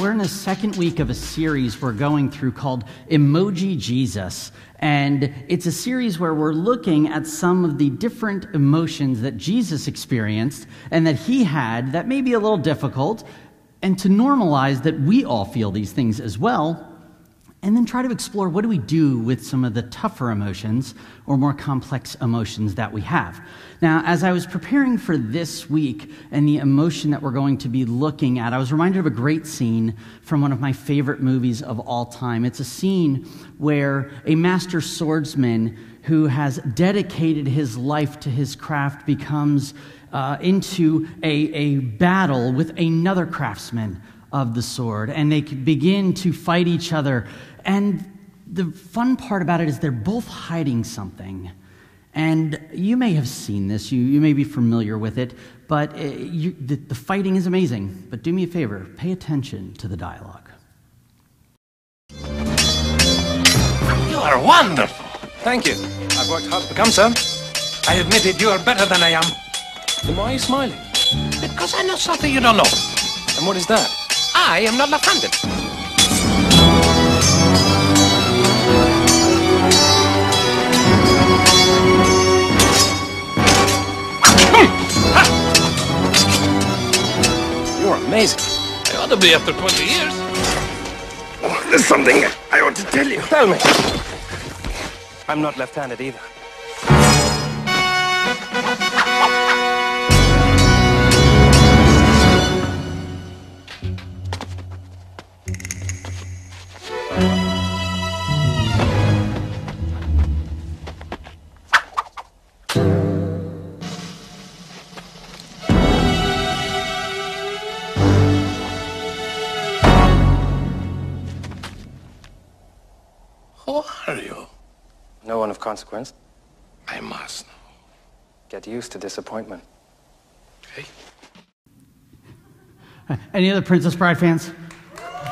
We're in the second week of a series we're going through called Emoji Jesus. And it's a series where we're looking at some of the different emotions that Jesus experienced and that he had that may be a little difficult, and to normalize that we all feel these things as well and then try to explore what do we do with some of the tougher emotions or more complex emotions that we have. Now, as I was preparing for this week and the emotion that we're going to be looking at, I was reminded of a great scene from one of my favorite movies of all time. It's a scene where a master swordsman who has dedicated his life to his craft becomes uh, into a, a battle with another craftsman of the sword, and they begin to fight each other and the fun part about it is they're both hiding something. And you may have seen this, you, you may be familiar with it, but uh, you, the, the fighting is amazing. But do me a favor pay attention to the dialogue. You are wonderful. Thank you. I've worked hard to become so. I admit it, you are better than I am. Then why are you smiling? Because I know something you don't know. And what is that? I am not left-handed. Amazing. I ought to be after 20 years. Oh, there's something I ought to tell you. Tell me. I'm not left-handed either. Consequence. I must know. Get used to disappointment. Okay? Uh, any other Princess Bride fans?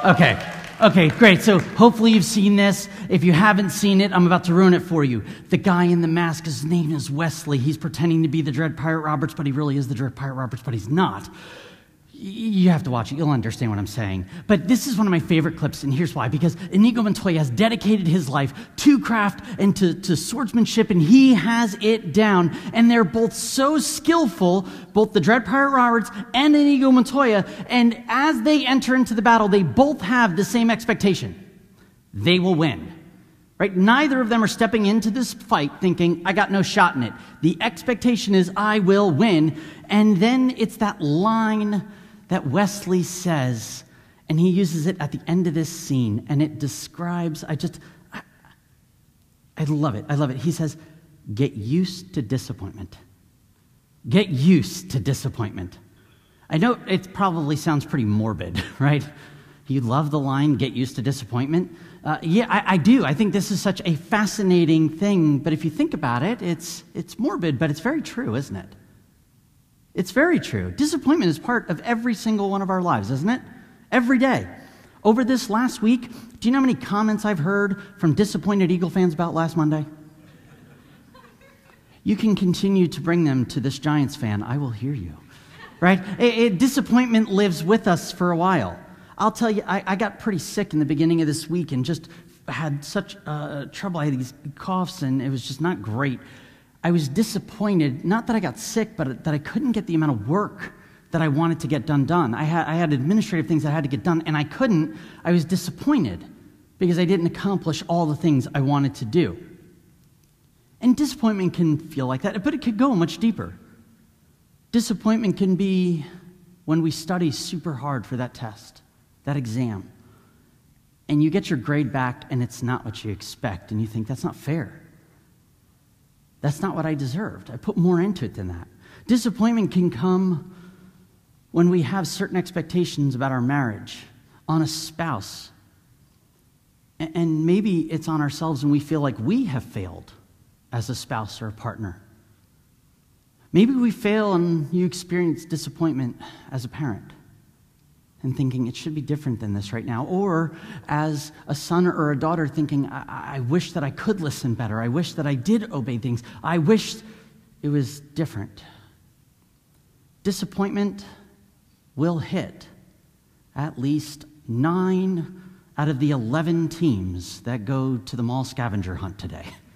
Okay. Okay, great. So hopefully you've seen this. If you haven't seen it, I'm about to ruin it for you. The guy in the mask, his name is Westley. He's pretending to be the Dread Pirate Roberts, but he really is the Dread Pirate Roberts, but he's not. You have to watch it. You'll understand what I'm saying. But this is one of my favorite clips, and here's why. Because Inigo Montoya has dedicated his life to craft and to, to swordsmanship, and he has it down. And they're both so skillful, both the Dread Pirate Roberts and Inigo Montoya. And as they enter into the battle, they both have the same expectation they will win. Right? Neither of them are stepping into this fight thinking, I got no shot in it. The expectation is, I will win. And then it's that line that Westley says, and he uses it at the end of this scene, and it describes, I just, I, I love it. I love it. He says, Get used to disappointment. Get used to disappointment. I know it probably sounds pretty morbid, right? You love the line, get used to disappointment. Uh, yeah, I, I, do. I think this is such a fascinating thing, but if you think about it, it's, it's morbid, but it's very true, isn't it? It's very true. Disappointment is part of every single one of our lives, isn't it? Every day. Over this last week, do you know how many comments I've heard from disappointed Eagle fans about last Monday? You can continue to bring them to this Giants fan. I will hear you. Right? It, it, disappointment lives with us for a while. I'll tell you, I, I, got pretty sick in the beginning of this week and just had such uh, trouble. I had these coughs, and it was just not great. I was disappointed, not that I got sick, but that I couldn't get the amount of work that I wanted to get done done. I had, I had administrative things that I had to get done, and I couldn't. I was disappointed because I didn't accomplish all the things I wanted to do. And disappointment can feel like that, but it could go much deeper. Disappointment can be when we study super hard for that test, that exam, and you get your grade back and it's not what you expect, and you think that's not fair. That's not what I deserved. I put more into it than that. Disappointment can come when we have certain expectations about our marriage, on a spouse, and maybe it's on ourselves and we feel like we have failed as a spouse or a partner. Maybe we fail and you experience disappointment as a parent and thinking it should be different than this right now. Or as a son or a daughter thinking, I, I wish that I could listen better. I wish that I did obey things. I wish it was different. Disappointment will hit at least nine out of the 11 teams that go to the mall scavenger hunt today.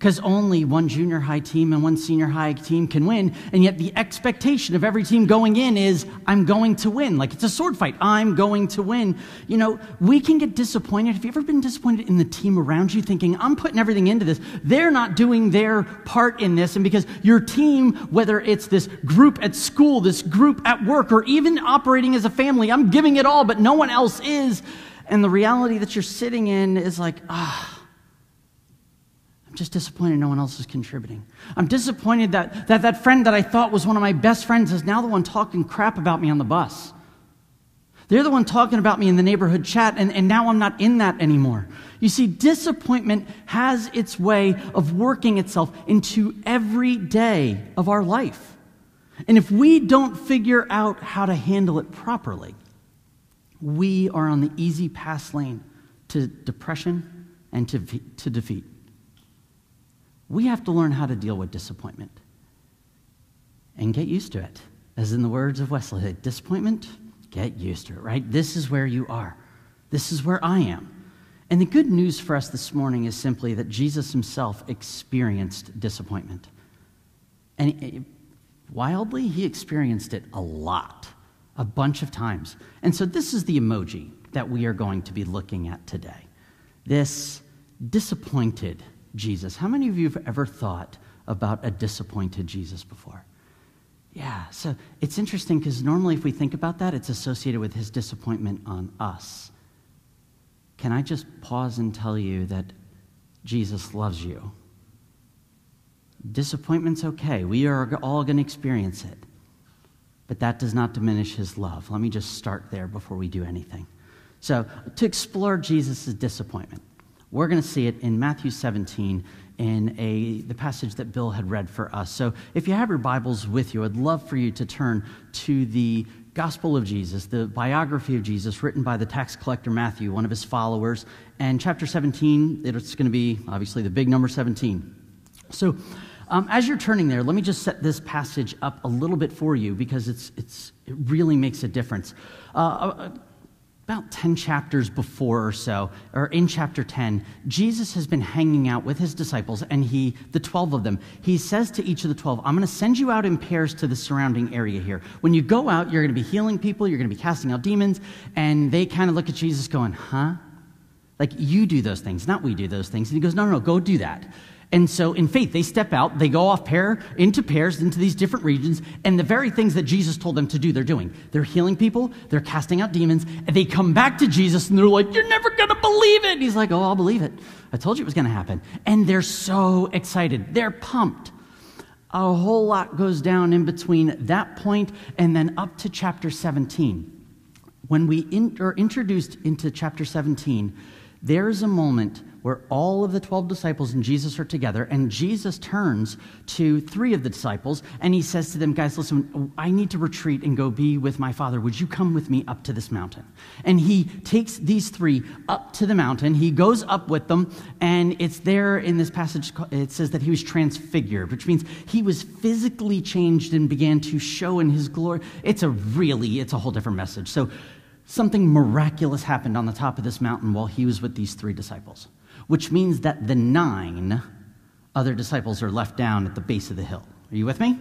because only one junior high team and one senior high team can win. And yet, the expectation of every team going in is, I'm going to win. Like it's a sword fight. I'm going to win. You know, we can get disappointed. Have you ever been disappointed in the team around you thinking, I'm putting everything into this? They're not doing their part in this. And because your team, whether it's this group at school, this group at work, or even operating as a family, I'm giving it all, but no one else is. And the reality that you're sitting in is like, ah. I'm just disappointed no one else is contributing. I'm disappointed that, that that friend that I thought was one of my best friends is now the one talking crap about me on the bus. They're the one talking about me in the neighborhood chat, and, and now I'm not in that anymore. You see, disappointment has its way of working itself into every day of our life. And if we don't figure out how to handle it properly, we are on the E-ZPass lane to depression and to, to defeat we have to learn how to deal with disappointment and get used to it. As in the words of Westley, disappointment, get used to it, right? This is where you are. This is where I am. And the good news for us this morning is simply that Jesus himself experienced disappointment. And wildly, he experienced it a lot, a bunch of times. And so this is the emoji that we are going to be looking at today. This disappointed Jesus. How many of you have ever thought about a disappointed Jesus before? Yeah, so it's interesting because normally if we think about that, it's associated with his disappointment on us. Can I just pause and tell you that Jesus loves you? Disappointment's okay. We are all going to experience it. But that does not diminish his love. Let me just start there before we do anything. So, to explore Jesus' disappointment, we're going to see it in Matthew 17 in a, the passage that Bill had read for us. So if you have your Bibles with you, I'd love for you to turn to the Gospel of Jesus, the biography of Jesus written by the tax collector Matthew, one of his followers. And chapter 17, it's going to be obviously the big number 17. So um, as you're turning there, let me just set this passage up a little bit for you because it's, it's, it really makes a difference. Uh, uh about 10 chapters before or so, or in chapter 10, Jesus has been hanging out with his disciples, and he, the 12 of them, he says to each of the 12, I'm going to send you out in pairs to the surrounding area here. When you go out, you're going to be healing people, you're going to be casting out demons, and they kind of look at Jesus going, huh? Like, you do those things, not we do those things. And he goes, no, no, no, go do that. And so in faith, they step out, they go off pair into pairs into these different regions, and the very things that Jesus told them to do, they're doing. They're healing people, they're casting out demons, and they come back to Jesus and they're like, You're never gonna believe it. And he's like, Oh, I'll believe it. I told you it was gonna happen. And they're so excited, they're pumped. A whole lot goes down in between that point and then up to chapter 17. When we in, are introduced into chapter 17, there's a moment where all of the 12 disciples and Jesus are together, and Jesus turns to three of the disciples and he says to them, Guys, listen, I need to retreat and go be with my Father. Would you come with me up to this mountain? And he takes these three up to the mountain. He goes up with them, and it's there in this passage, it says that he was transfigured, which means he was physically changed and began to show in his glory. It's a really, it's a whole different message. So, something miraculous happened on the top of this mountain while he was with these three disciples which means that the nine other disciples are left down at the base of the hill. Are you with me?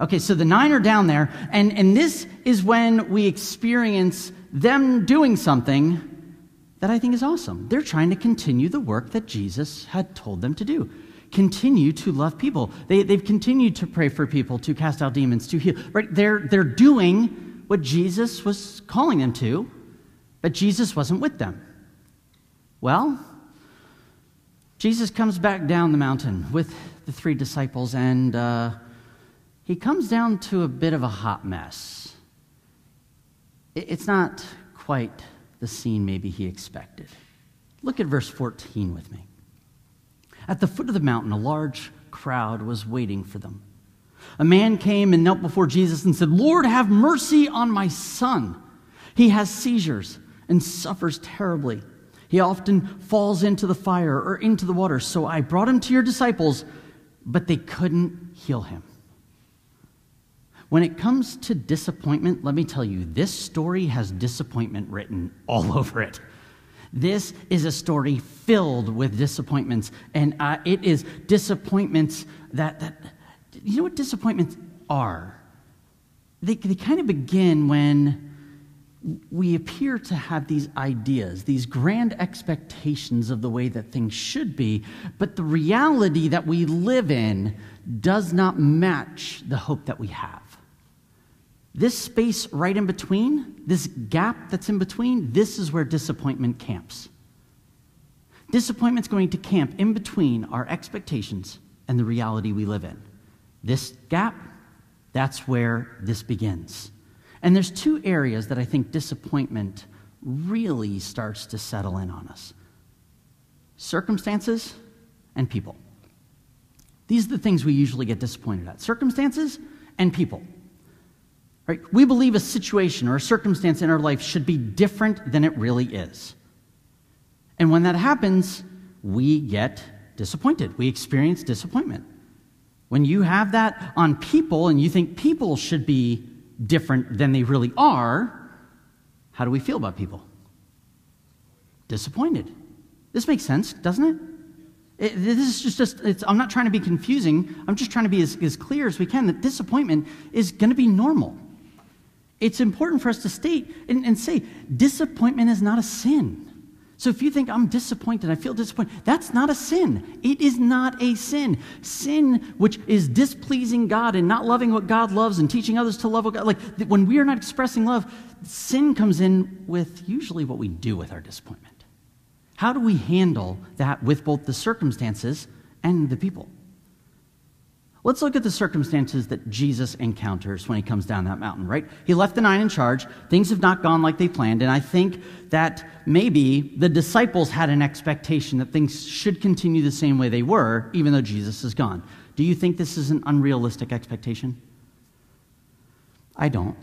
Okay, so the nine are down there, and, and this is when we experience them doing something that I think is awesome. They're trying to continue the work that Jesus had told them to do. Continue to love people. They, they've continued to pray for people, to cast out demons, to heal. Right? They're, they're doing what Jesus was calling them to, but Jesus wasn't with them. Well, Jesus comes back down the mountain with the three disciples, and uh, he comes down to a bit of a hot mess. It's not quite the scene maybe he expected. Look at verse 14 with me. At the foot of the mountain, a large crowd was waiting for them. A man came and knelt before Jesus and said, Lord, have mercy on my son. He has seizures and suffers terribly. He often falls into the fire or into the water. So I brought him to your disciples, but they couldn't heal him. When it comes to disappointment, let me tell you, this story has disappointment written all over it. This is a story filled with disappointments, and uh, it is disappointments that, that, you know what disappointments are? They, they kind of begin when we appear to have these ideas, these grand expectations of the way that things should be, but the reality that we live in does not match the hope that we have. This space right in between, this gap that's in between, this is where disappointment camps. Disappointment's going to camp in between our expectations and the reality we live in. This gap, that's where this begins. And there's two areas that I think disappointment really starts to settle in on us circumstances and people. These are the things we usually get disappointed at circumstances and people. Right? We believe a situation or a circumstance in our life should be different than it really is. And when that happens, we get disappointed. We experience disappointment. When you have that on people and you think people should be different than they really are, how do we feel about people? Disappointed. This makes sense, doesn't it? it this is just, just I'm not trying to be confusing. I'm just trying to be as, as clear as we can that disappointment is going to be normal. It's important for us to state and, and say disappointment is not a sin. So if you think I'm disappointed, I feel disappointed, that's not a sin. It is not a sin. Sin, which is displeasing God and not loving what God loves and teaching others to love what God, like when we are not expressing love, sin comes in with usually what we do with our disappointment. How do we handle that with both the circumstances and the people? Let's look at the circumstances that Jesus encounters when he comes down that mountain, right? He left the nine in charge. Things have not gone like they planned. And I think that maybe the disciples had an expectation that things should continue the same way they were, even though Jesus is gone. Do you think this is an unrealistic expectation? I don't.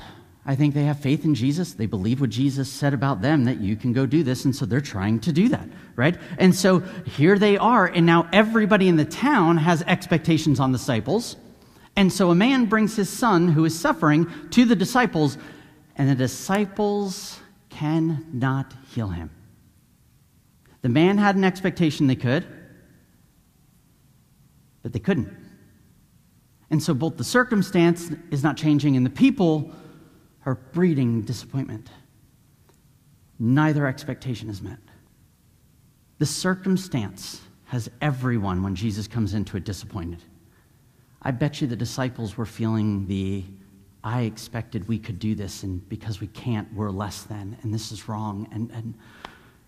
I think they have faith in Jesus. They believe what Jesus said about them that you can go do this. And so they're trying to do that, right? And so here they are. And now everybody in the town has expectations on the disciples. And so a man brings his son who is suffering to the disciples, and the disciples cannot heal him. The man had an expectation they could, but they couldn't. And so both the circumstance is not changing, and the people are breeding disappointment. Neither expectation is met. The circumstance has everyone, when Jesus comes into it, disappointed. I bet you the disciples were feeling the, I expected we could do this, and because we can't, we're less than, and this is wrong, and, and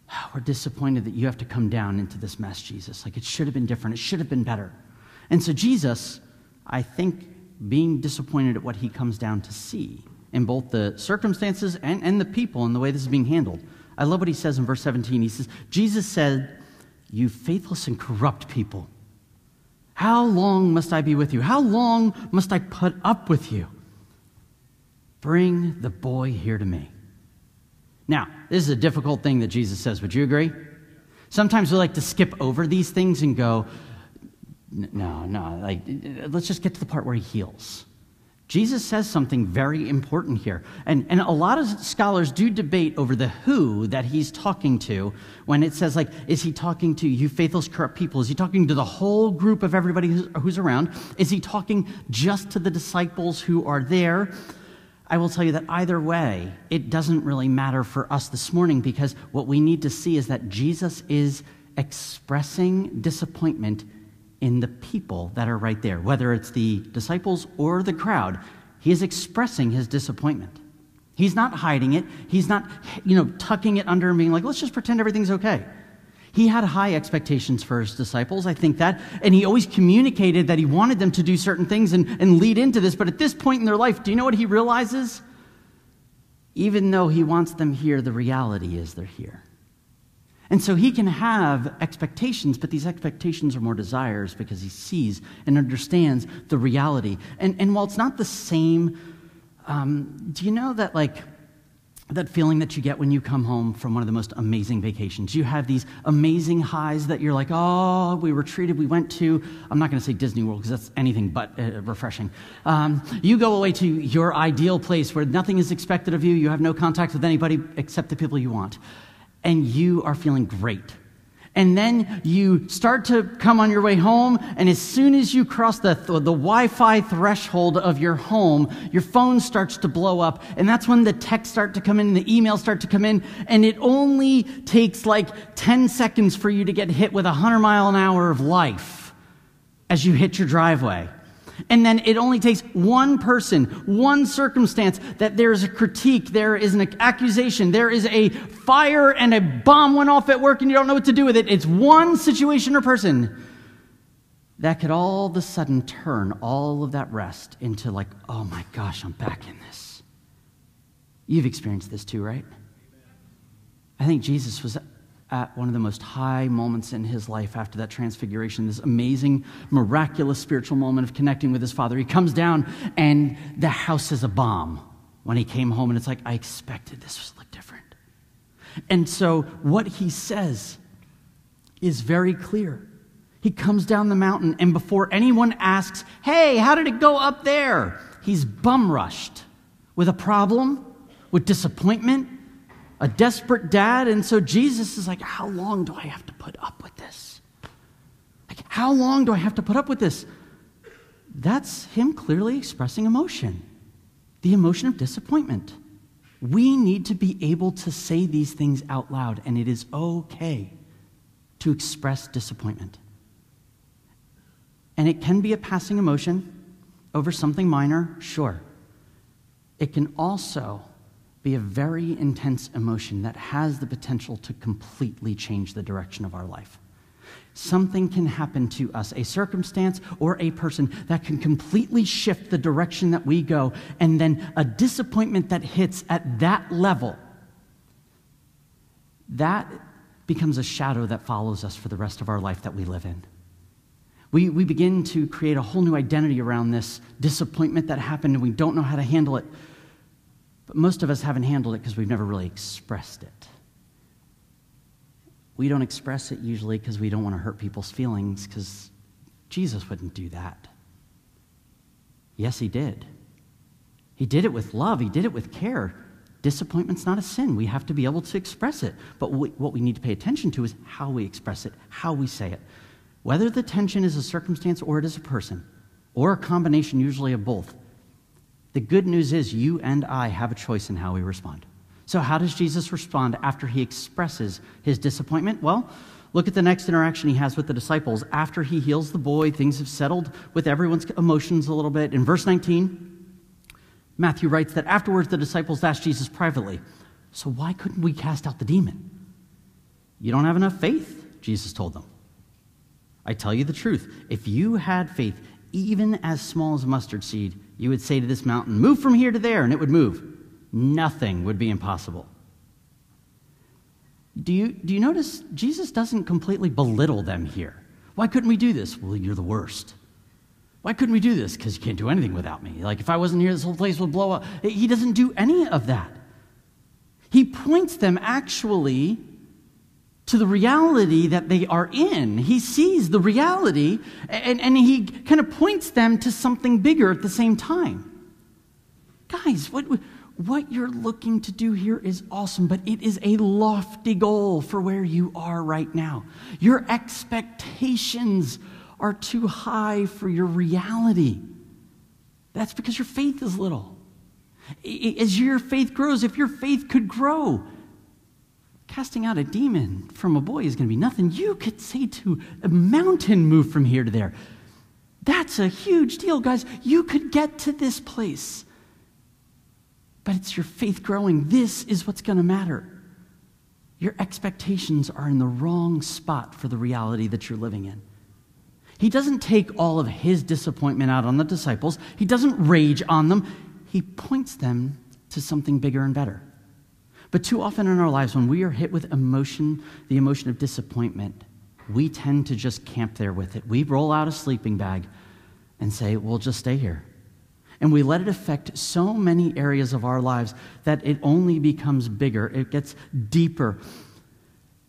we're disappointed that you have to come down into this mess, Jesus. Like it should have been different, it should have been better. And so, Jesus, I think, being disappointed at what he comes down to see, in both the circumstances and, and the people and the way this is being handled. I love what he says in verse 17. He says, Jesus said, You faithless and corrupt people, how long must I be with you? How long must I put up with you? Bring the boy here to me. Now, this is a difficult thing that Jesus says. Would you agree? Sometimes we like to skip over these things and go, no, no, like, let's just get to the part where he heals. Jesus says something very important here. And, and a lot of scholars do debate over the who that he's talking to when it says, like, is he talking to you faithless, corrupt people? Is he talking to the whole group of everybody who's, who's around? Is he talking just to the disciples who are there? I will tell you that either way, it doesn't really matter for us this morning because what we need to see is that Jesus is expressing disappointment in the people that are right there, whether it's the disciples or the crowd. He is expressing his disappointment. He's not hiding it. He's not, you know, tucking it under and being like, let's just pretend everything's okay. He had high expectations for his disciples, I think that, and he always communicated that he wanted them to do certain things and, and lead into this. But at this point in their life, do you know what he realizes? Even though he wants them here, the reality is they're here. And so he can have expectations, but these expectations are more desires because he sees and understands the reality. And, and while it's not the same, um, do you know that, like, that feeling that you get when you come home from one of the most amazing vacations. You have these amazing highs that you're like, oh, we were treated, we went to, I'm not going to say Disney World because that's anything but uh, refreshing. Um, you go away to your ideal place where nothing is expected of you, you have no contact with anybody except the people you want, and you are feeling great and then you start to come on your way home, and as soon as you cross the, the Wi Fi threshold of your home, your phone starts to blow up, and that's when the texts start to come in, the emails start to come in, and it only takes like 10 seconds for you to get hit with a 100 mile an hour of life as you hit your driveway. And then it only takes one person, one circumstance that there is a critique, there is an accusation, there is a fire and a bomb went off at work and you don't know what to do with it. It's one situation or person that could all of a sudden turn all of that rest into, like, oh my gosh, I'm back in this. You've experienced this too, right? I think Jesus was at one of the most high moments in his life after that transfiguration, this amazing, miraculous spiritual moment of connecting with his father. He comes down and the house is a bomb when he came home, and it's like, I expected this would look different. And so, what he says is very clear. He comes down the mountain, and before anyone asks, Hey, how did it go up there? He's bum rushed with a problem, with disappointment, a desperate dad. And so Jesus is like, How long do I have to put up with this? Like, how long do I have to put up with this? That's him clearly expressing emotion the emotion of disappointment. We need to be able to say these things out loud, and it is okay to express disappointment. And it can be a passing emotion over something minor, sure. It can also be a very intense emotion that has the potential to completely change the direction of our life. Something can happen to us, a circumstance or a person that can completely shift the direction that we go, and then a disappointment that hits at that level. That becomes a shadow that follows us for the rest of our life that we live in. We, we begin to create a whole new identity around this disappointment that happened, and we don't know how to handle it. But most of us haven't handled it because we've never really expressed it. We don't express it usually because we don't want to hurt people's feelings, because Jesus wouldn't do that. Yes, he did. He did it with love, he did it with care. Disappointment's not a sin. We have to be able to express it. But what we need to pay attention to is how we express it, how we say it. Whether the tension is a circumstance or it is a person, or a combination, usually of both. The good news is you and I have a choice in how we respond. So, how does Jesus respond after he expresses his disappointment? Well, look at the next interaction he has with the disciples. After he heals the boy, things have settled with everyone's emotions a little bit. In verse 19, Matthew writes that afterwards the disciples asked Jesus privately, So, why couldn't we cast out the demon? You don't have enough faith, Jesus told them. I tell you the truth. If you had faith, even as small as a mustard seed, you would say to this mountain, Move from here to there, and it would move. Nothing would be impossible. Do you, do you notice Jesus doesn't completely belittle them here? Why couldn't we do this? Well, you're the worst. Why couldn't we do this? Because you can't do anything without me. Like, if I wasn't here, this whole place would blow up. He doesn't do any of that. He points them actually to the reality that they are in. He sees the reality and, and he kind of points them to something bigger at the same time. Guys, what, what you're looking to do here is awesome, but it is a lofty goal for where you are right now. Your expectations are too high for your reality. That's because your faith is little. As your faith grows, if your faith could grow, casting out a demon from a boy is going to be nothing. You could say to a mountain, move from here to there. That's a huge deal, guys. You could get to this place. But it's your faith growing. This is what's going to matter. Your expectations are in the wrong spot for the reality that you're living in. He doesn't take all of his disappointment out on the disciples, he doesn't rage on them. He points them to something bigger and better. But too often in our lives, when we are hit with emotion, the emotion of disappointment, we tend to just camp there with it. We roll out a sleeping bag and say, we'll just stay here. And we let it affect so many areas of our lives that it only becomes bigger, it gets deeper.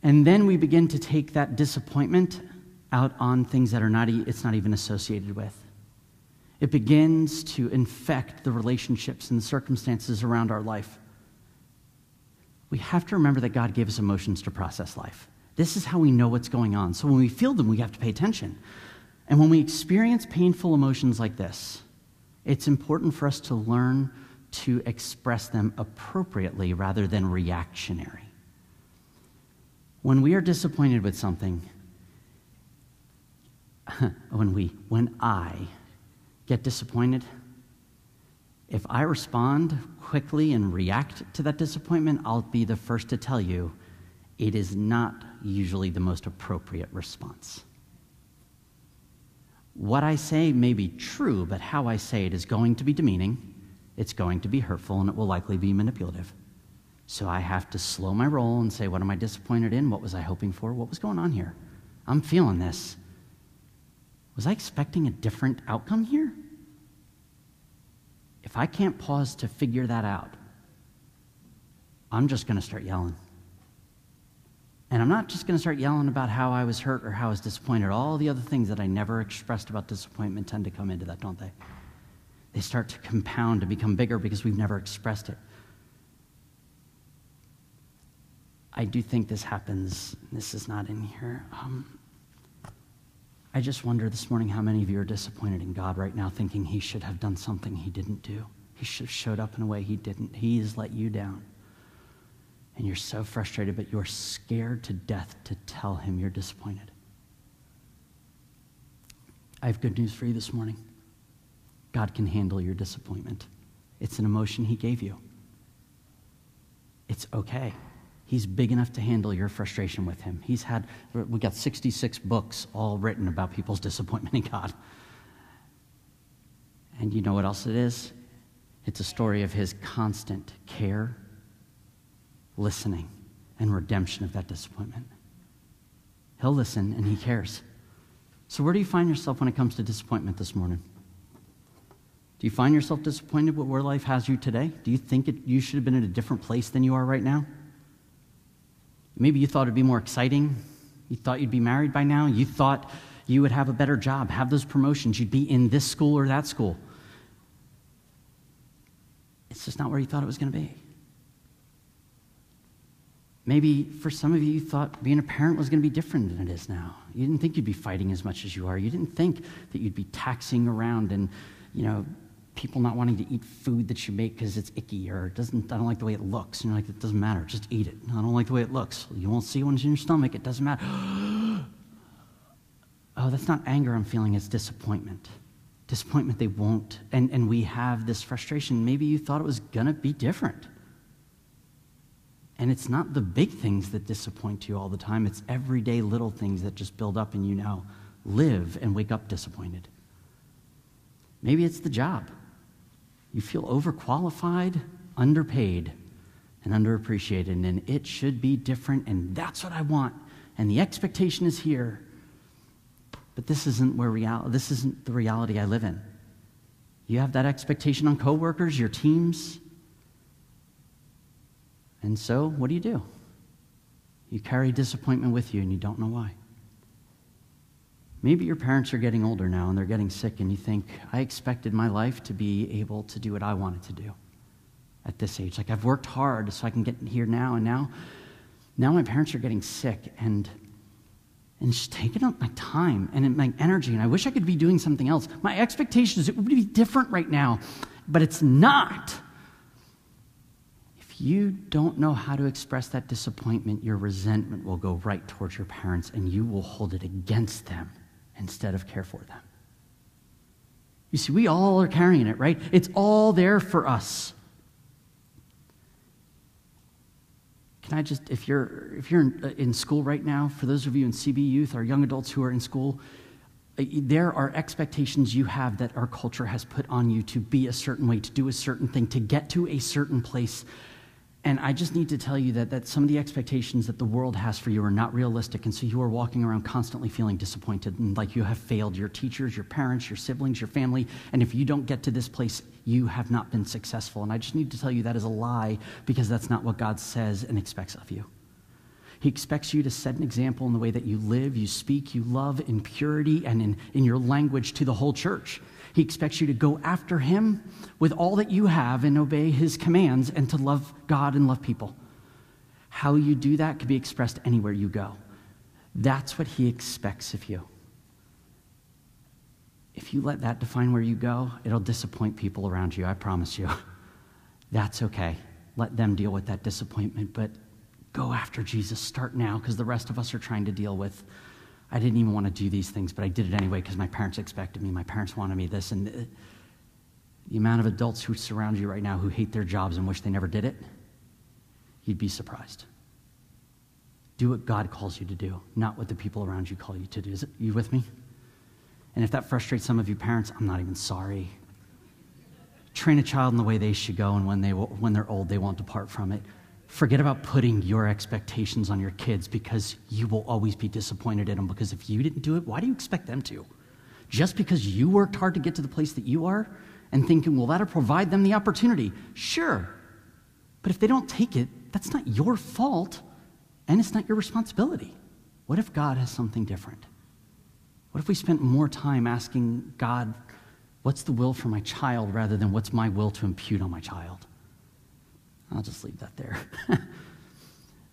And then we begin to take that disappointment out on things that are not, it's not even associated with. It begins to infect the relationships and the circumstances around our life. We have to remember that God gave us emotions to process life. This is how we know what's going on. So when we feel them, we have to pay attention. And when we experience painful emotions like this, it's important for us to learn to express them appropriately rather than reactionary. When we are disappointed with something, when we, when I get disappointed, if I respond quickly and react to that disappointment, I'll be the first to tell you it is not usually the most appropriate response. What I say may be true, but how I say it is going to be demeaning, it's going to be hurtful, and it will likely be manipulative. So I have to slow my roll and say, What am I disappointed in? What was I hoping for? What was going on here? I'm feeling this. Was I expecting a different outcome here? If I can't pause to figure that out, I'm just going to start yelling. And I'm not just going to start yelling about how I was hurt or how I was disappointed. All the other things that I never expressed about disappointment tend to come into that, don't they? They start to compound, to become bigger because we've never expressed it. I do think this happens. This is not in here. Um, I just wonder this morning how many of you are disappointed in God right now, thinking He should have done something He didn't do. He should have showed up in a way He didn't. He has let you down. And you're so frustrated, but you're scared to death to tell Him you're disappointed. I have good news for you this morning. God can handle your disappointment. It's an emotion He gave you. It's okay. He's big enough to handle your frustration with him. He's had, we got 66 books all written about people's disappointment in God. And you know what else it is? It's a story of his constant care, listening, and redemption of that disappointment. He'll listen and he cares. So, where do you find yourself when it comes to disappointment this morning? Do you find yourself disappointed with where life has you today? Do you think it, you should have been in a different place than you are right now? Maybe you thought it'd be more exciting. You thought you'd be married by now. You thought you would have a better job, have those promotions. You'd be in this school or that school. It's just not where you thought it was going to be. Maybe for some of you, you thought being a parent was going to be different than it is now. You didn't think you'd be fighting as much as you are. You didn't think that you'd be taxing around and, you know, people not wanting to eat food that you make because it's icky or it doesn't, I don't like the way it looks. And you're like, it doesn't matter, just eat it. I don't like the way it looks. You won't see what's in your stomach, it doesn't matter. oh, that's not anger I'm feeling, it's disappointment. Disappointment they won't. And, and we have this frustration. Maybe you thought it was going to be different. And it's not the big things that disappoint you all the time, it's everyday little things that just build up and you now live and wake up disappointed. Maybe it's the job. You feel overqualified, underpaid, and underappreciated, and it should be different, and that's what I want. And the expectation is here. But this isn't where reality, this isn't the reality I live in. You have that expectation on coworkers, your teams. And so, what do you do? You carry disappointment with you and you don't know why. Maybe your parents are getting older now and they're getting sick, and you think, I expected my life to be able to do what I wanted to do at this age. Like, I've worked hard so I can get here now, and now, now my parents are getting sick, and, and just taking up my time and my energy, and I wish I could be doing something else. My expectations, it would be different right now, but it's not. If you don't know how to express that disappointment, your resentment will go right towards your parents, and you will hold it against them instead of care for them. You see, we all are carrying it, right? It's all there for us. Can I just, if you're, if you're in, uh, school right now, for those of you in CB Youth, our young adults who are in school, uh, there are expectations you have that our culture has put on you to be a certain way, to do a certain thing, to get to a certain place. And I just need to tell you that, that some of the expectations that the world has for you are not realistic. And so you are walking around constantly feeling disappointed and like you have failed your teachers, your parents, your siblings, your family. And if you don't get to this place, you have not been successful. And I just need to tell you that is a lie because that's not what God says and expects of you. He expects you to set an example in the way that you live, you speak, you love in purity and in, in your language to the whole church. He expects you to go after Him with all that you have and obey His commands and to love God and love people. How you do that can be expressed anywhere you go. That's what He expects of you. If you let that define where you go, it'll disappoint people around you, I promise you. That's okay. Let them deal with that disappointment, but go after Jesus. Start now because the rest of us are trying to deal with I didn't even want to do these things, but I did it anyway because my parents expected me. My parents wanted me this. And the, amount of adults who surround you right now who hate their jobs and wish they never did it, you'd be surprised. Do what God calls you to do, not what the people around you call you to do. Is it, you with me? And if that frustrates some of you parents, I'm not even sorry. Train a child in the way they should go, and when, they, when they're old, they won't depart from it. Forget about putting your expectations on your kids because you will always be disappointed in them. Because if you didn't do it, why do you expect them to? Just because you worked hard to get to the place that you are and thinking, well, that'll provide them the opportunity. Sure. But if they don't take it, that's not your fault and it's not your responsibility. What if God has something different? What if we spent more time asking God, what's the will for my child rather than what's my will to impute on my child? I'll just leave that there.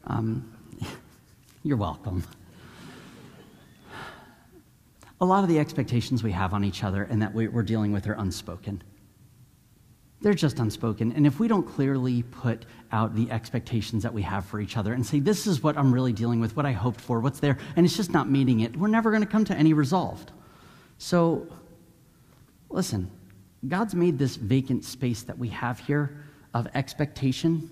um, you're welcome. A lot of the expectations we have on each other and that we're dealing with are unspoken. They're just unspoken. And if we don't clearly put out the expectations that we have for each other and say, this is what I'm really dealing with, what I hoped for, what's there, and it's just not meeting it, we're never going to come to any resolved. So, listen, God's made this vacant space that we have here of expectation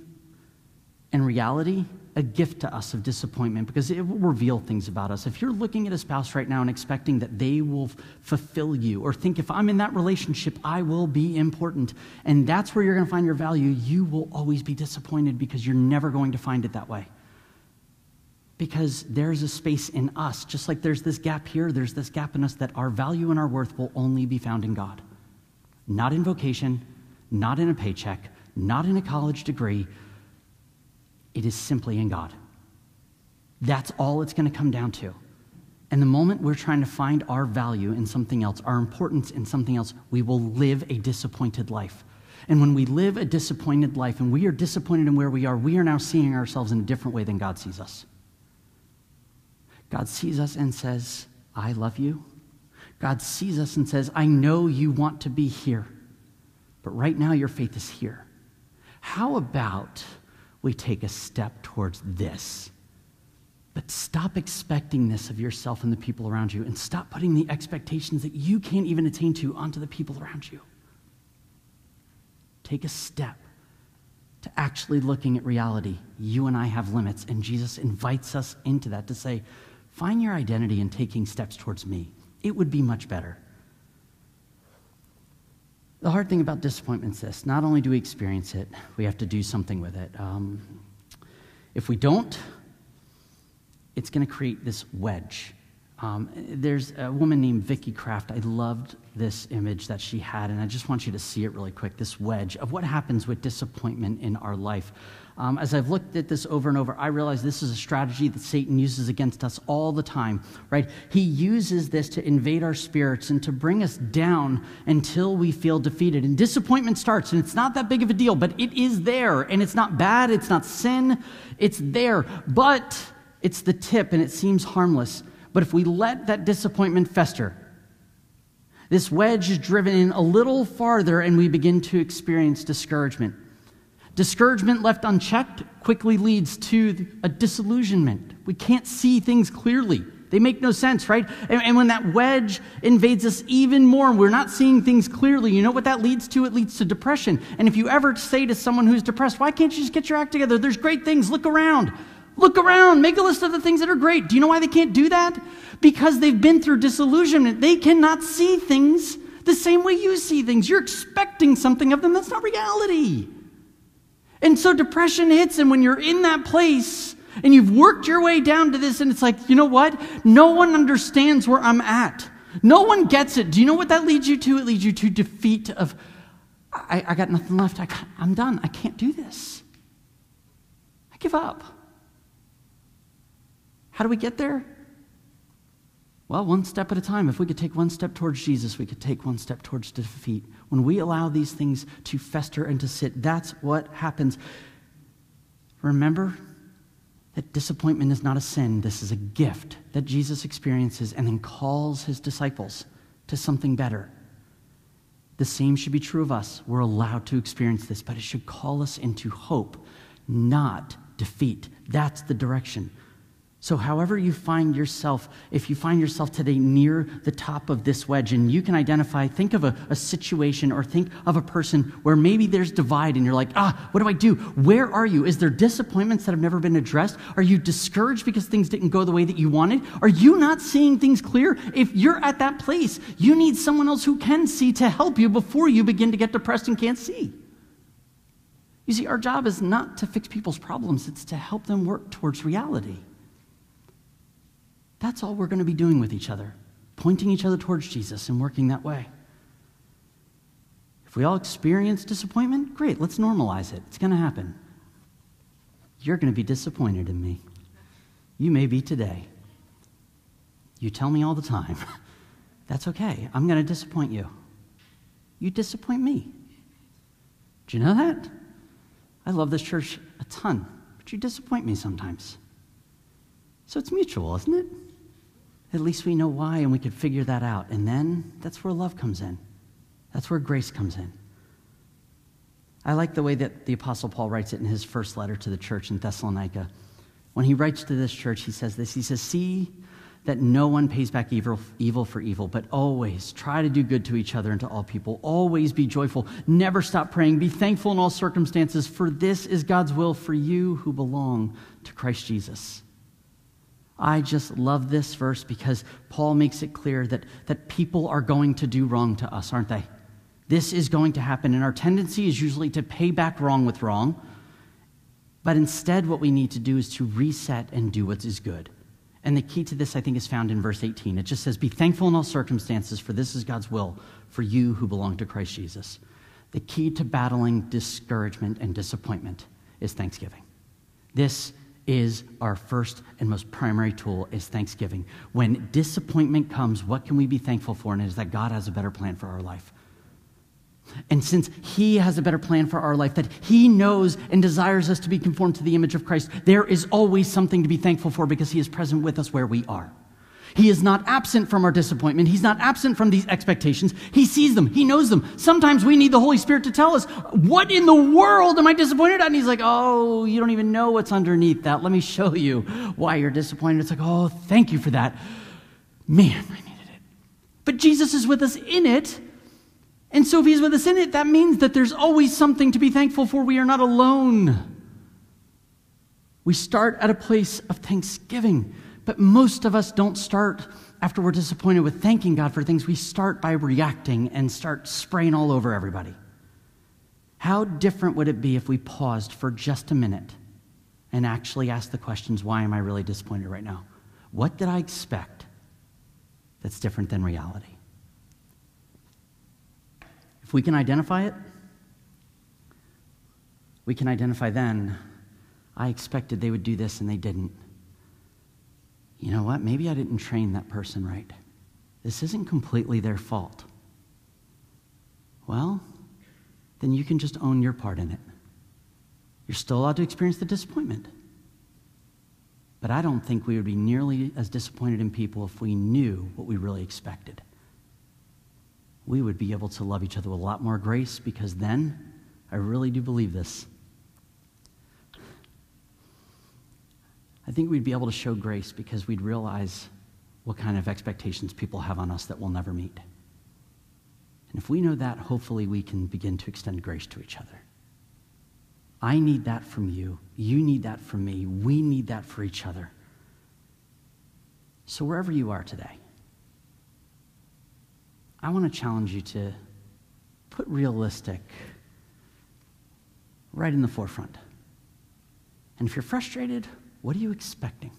and reality a gift to us of disappointment because it will reveal things about us. If you're looking at a spouse right now and expecting that they will fulfill you, or think if I'm in that relationship, I will be important, and that's where you're going to find your value, you will always be disappointed because you're never going to find it that way. Because there's a space in us, just like there's this gap here, there's this gap in us that our value and our worth will only be found in God. Not in vocation, not in a paycheck, not in a college degree. It is simply in God. That's all it's going to come down to. And the moment we're trying to find our value in something else, our importance in something else, we will live a disappointed life. And when we live a disappointed life and we are disappointed in where we are, we are now seeing ourselves in a different way than God sees us. God sees us and says, I love you. God sees us and says, I know you want to be here, but right now your faith is here. How about we take a step towards this? But stop expecting this of yourself and the people around you, and stop putting the expectations that you can't even attain to onto the people around you. Take a step to actually looking at reality. You and I have limits, and Jesus invites us into that to say, find your identity in taking steps towards me. It would be much better. The hard thing about disappointment is this not only do we experience it, we have to do something with it. Um, if we don't, it's going to create this wedge. Um, there's a woman named Vicki Kraft. I loved this image that she had, and I just want you to see it really quick this wedge of what happens with disappointment in our life. Um, as I've looked at this over and over, I realize this is a strategy that Satan uses against us all the time, right? He uses this to invade our spirits and to bring us down until we feel defeated. And disappointment starts, and it's not that big of a deal, but it is there. And it's not bad, it's not sin, it's there. But it's the tip, and it seems harmless. But if we let that disappointment fester, this wedge is driven in a little farther, and we begin to experience discouragement. Discouragement left unchecked quickly leads to a disillusionment. We can't see things clearly. They make no sense, right? And, and, when that wedge invades us even more and we're not seeing things clearly, you know what that leads to? It leads to depression. And if you ever say to someone who's depressed, why can't you just get your act together? There's great things. Look around. Look around. Make a list of the things that are great. Do you know why they can't do that? Because they've been through disillusionment. They cannot see things the same way you see things. You're expecting something of them that's not reality. And so depression hits, and when you're in that place and you've worked your way down to this, and it's like, you know what? No one understands where I'm at. No one gets it. Do you know what that leads you to? It leads you to defeat of, I, I got nothing left. I I'm done. I can't do this. I give up. How do we get there? Well, one step at a time. If we could take one step towards Jesus, we could take one step towards defeat. When we allow these things to fester and to sit, that's what happens. Remember that disappointment is not a sin, this is a gift that Jesus experiences and then calls his disciples to something better. The same should be true of us. We're allowed to experience this, but it should call us into hope, not defeat. That's the direction. So, however you find yourself, if you find yourself today near the top of this wedge and you can identify, think of a, a, situation or think of a person where maybe there's divide and you're like, ah, what do I do? Where are you? Is there disappointments that have never been addressed? Are you discouraged because things didn't go the way that you wanted? Are you not seeing things clear? If you're at that place, you need someone else who can see to help you before you begin to get depressed and can't see. You see, our job is not to fix people's problems, it's to help them work towards reality. That's all we're going to be doing with each other, pointing each other towards Jesus and working that way. If we all experience disappointment, great, let's normalize it. It's going to happen. You're going to be disappointed in me. You may be today. You tell me all the time. That's okay. I'm going to disappoint you. You disappoint me. Do you know that? I love this church a ton, but you disappoint me sometimes. So it's mutual, isn't it? At least we know why and we could figure that out. And then that's where love comes in. That's where grace comes in. I like the way that the Apostle Paul writes it in his first letter to the church in Thessalonica. When he writes to this church, he says this He says, See that no one pays back evil, evil for evil, but always try to do good to each other and to all people. Always be joyful. Never stop praying. Be thankful in all circumstances, for this is God's will for you who belong to Christ Jesus. I just love this verse because Paul makes it clear that, that people are going to do wrong to us, aren't they? This is going to happen, and our tendency is usually to pay back wrong with wrong. But instead, what we need to do is to reset and do what is good. And the key to this, I think, is found in verse 18. It just says, Be thankful in all circumstances, for this is God's will for you who belong to Christ Jesus. The key to battling discouragement and disappointment is thanksgiving. This is our first and most primary tool is thanksgiving. When disappointment comes, what can we be thankful for? And it is that God has a better plan for our life. And since He has a better plan for our life, that He knows and desires us to be conformed to the image of Christ, there is always something to be thankful for because He is present with us where we are. He is not absent from our disappointment. He's not absent from these expectations. He sees them. He knows them. Sometimes we need the Holy Spirit to tell us, what in the world am I disappointed at? And he's like, oh, you don't even know what's underneath that. Let me show you why you're disappointed. It's like, oh, thank you for that. Man, I needed it. But Jesus is with us in it. And so if he's with us in it, that means that there's always something to be thankful for. We are not alone. We start at a place of thanksgiving. But most of us don't start after we're disappointed with thanking God for things. We start by reacting and start spraying all over everybody. How different would it be if we paused for just a minute and actually asked the questions why am I really disappointed right now? What did I expect that's different than reality? If we can identify it, we can identify then, I expected they would do this and they didn't you know what? Maybe I didn't train that person right. This isn't completely their fault. Well, then you can just own your part in it. You're still allowed to experience the disappointment. But I don't think we would be nearly as disappointed in people if we knew what we really expected. We would be able to love each other with a lot more grace because then, I really do believe this, I think we'd be able to show grace because we'd realize what kind of expectations people have on us that we'll never meet. And if we know that, hopefully we can begin to extend grace to each other. I need that from you. You need that from me. We need that for each other. So, wherever you are today, I want to challenge you to put realistic, right in the forefront. And if you're frustrated, what are you expecting?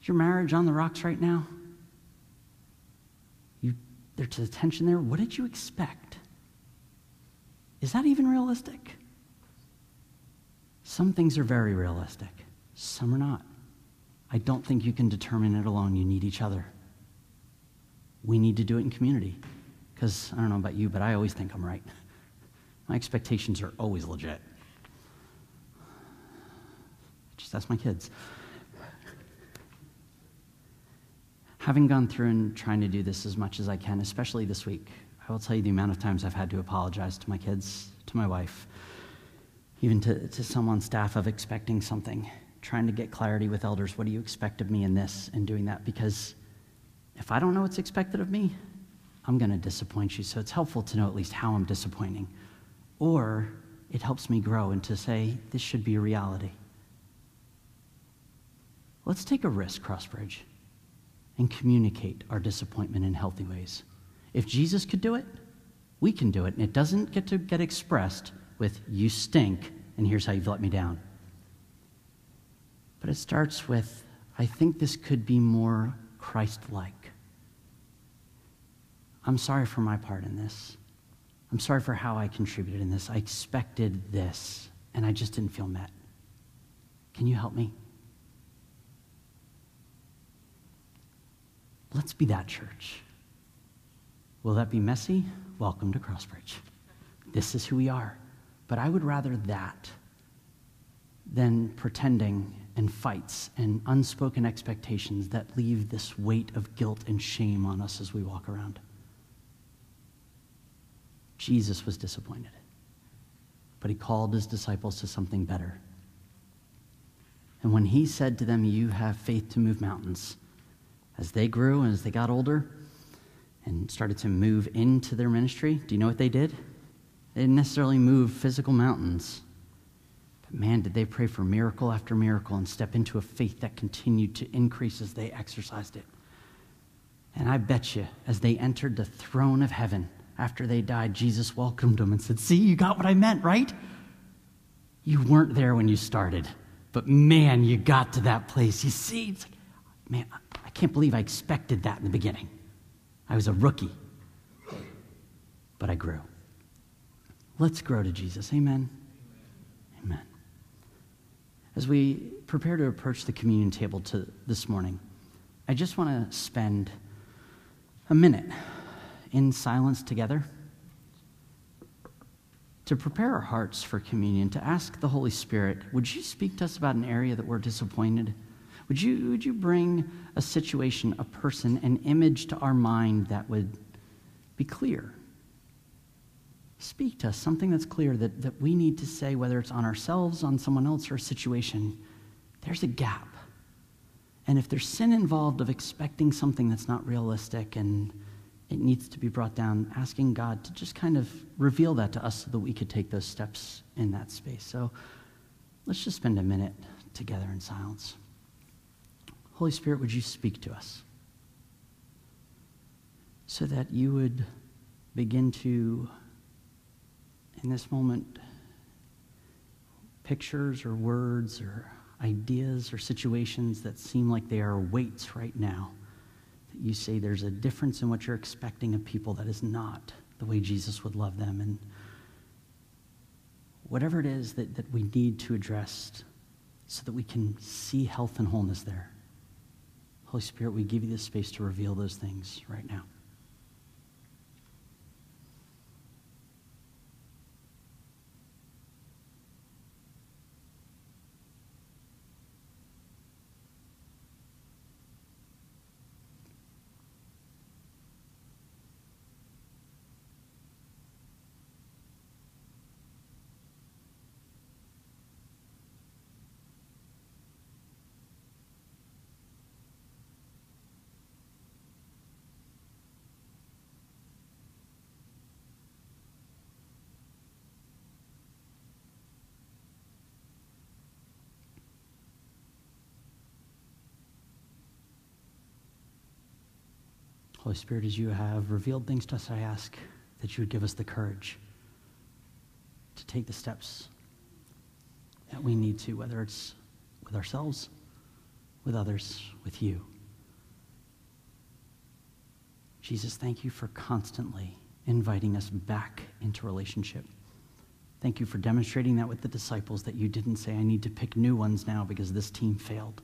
Is your marriage on the rocks right now? You, there's a tension there. What did you expect? Is that even realistic? Some things are very realistic, some are not. I don't think you can determine it alone. You need each other. We need to do it in community. Because I don't know about you, but I always think I'm right. My expectations are always legit. Just ask my kids. Having gone through and trying to do this as much as I can, especially this week, I will tell you the amount of times I've had to apologize to my kids, to my wife, even to, to some on staff of expecting something trying to get clarity with elders. What do you expect of me in this and doing that? Because if I don't know what's expected of me, I'm going to disappoint you. So it's helpful to know at least how I'm disappointing. Or it helps me grow and to say, this should be a reality. Let's take a risk, Crossbridge, and communicate our disappointment in healthy ways. If Jesus could do it, we can do it. And it doesn't get to get expressed with, you stink, and here's how you've let me down. But it starts with, I think this could be more Christ like. I'm sorry for my part in this. I'm sorry for how I contributed in this. I expected this, and I just didn't feel met. Can you help me? Let's be that church. Will that be messy? Welcome to Crossbridge. This is who we are. But I would rather that than pretending and fights and unspoken expectations that leave this weight of guilt and shame on us as we walk around. Jesus was disappointed, but he called his disciples to something better. And when he said to them, You have faith to move mountains, as they grew and as they got older and started to move into their ministry, do you know what they did? They didn't necessarily move physical mountains but man, did they pray for miracle after miracle and step into a faith that continued to increase as they exercised it. And I bet you, as they entered the throne of heaven after they died, Jesus welcomed them and said, See, you got what I meant, right? You weren't there when you started, but man, you got to that place. You see, it's like, man, can't believe I expected that in the beginning. I was a rookie, but I grew. Let's grow to Jesus. Amen. Amen. As we prepare to approach the communion table to this morning, I just want to spend a minute in silence together to prepare our hearts for communion, to ask the Holy Spirit, would you speak to us about an area that we're disappointed? Would you, would you bring a situation, a person, an image to our mind that would be clear? speak to us, something that's clear that, that we need to say, whether it's on ourselves, on someone else, or a situation. There's a gap. And if there's sin involved of expecting something that's not realistic and it needs to be brought down, asking God to just kind of reveal that to us so that we could take those steps in that space. So let's just spend a minute together in silence. Holy Spirit, would you speak to us so that you would begin to in this moment pictures or words or ideas or situations that seem like they are weights right now. That you say there's a difference in what you're expecting of people that is not the way Jesus would love them. And whatever it is that, that we need to address so that we can see health and wholeness there. Holy Spirit, we give you the space to reveal those things right now. Holy Spirit, as you have revealed things to us, I ask that you would give us the courage to take the steps that we need to, whether it's with ourselves, with others, with you. Jesus, thank you for constantly inviting us back into relationship. Thank you for demonstrating that with the disciples, that you didn't say, I need to pick new ones now because this team failed.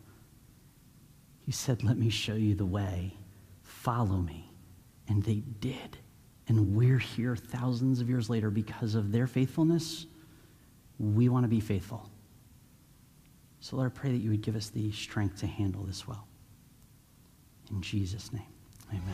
You said, Let me show you the way. Follow me. And they did. And we're here thousands of years later because of their faithfulness. We want to be faithful. So Lord, I pray that you would give us the strength to handle this well. In Jesus' name, amen.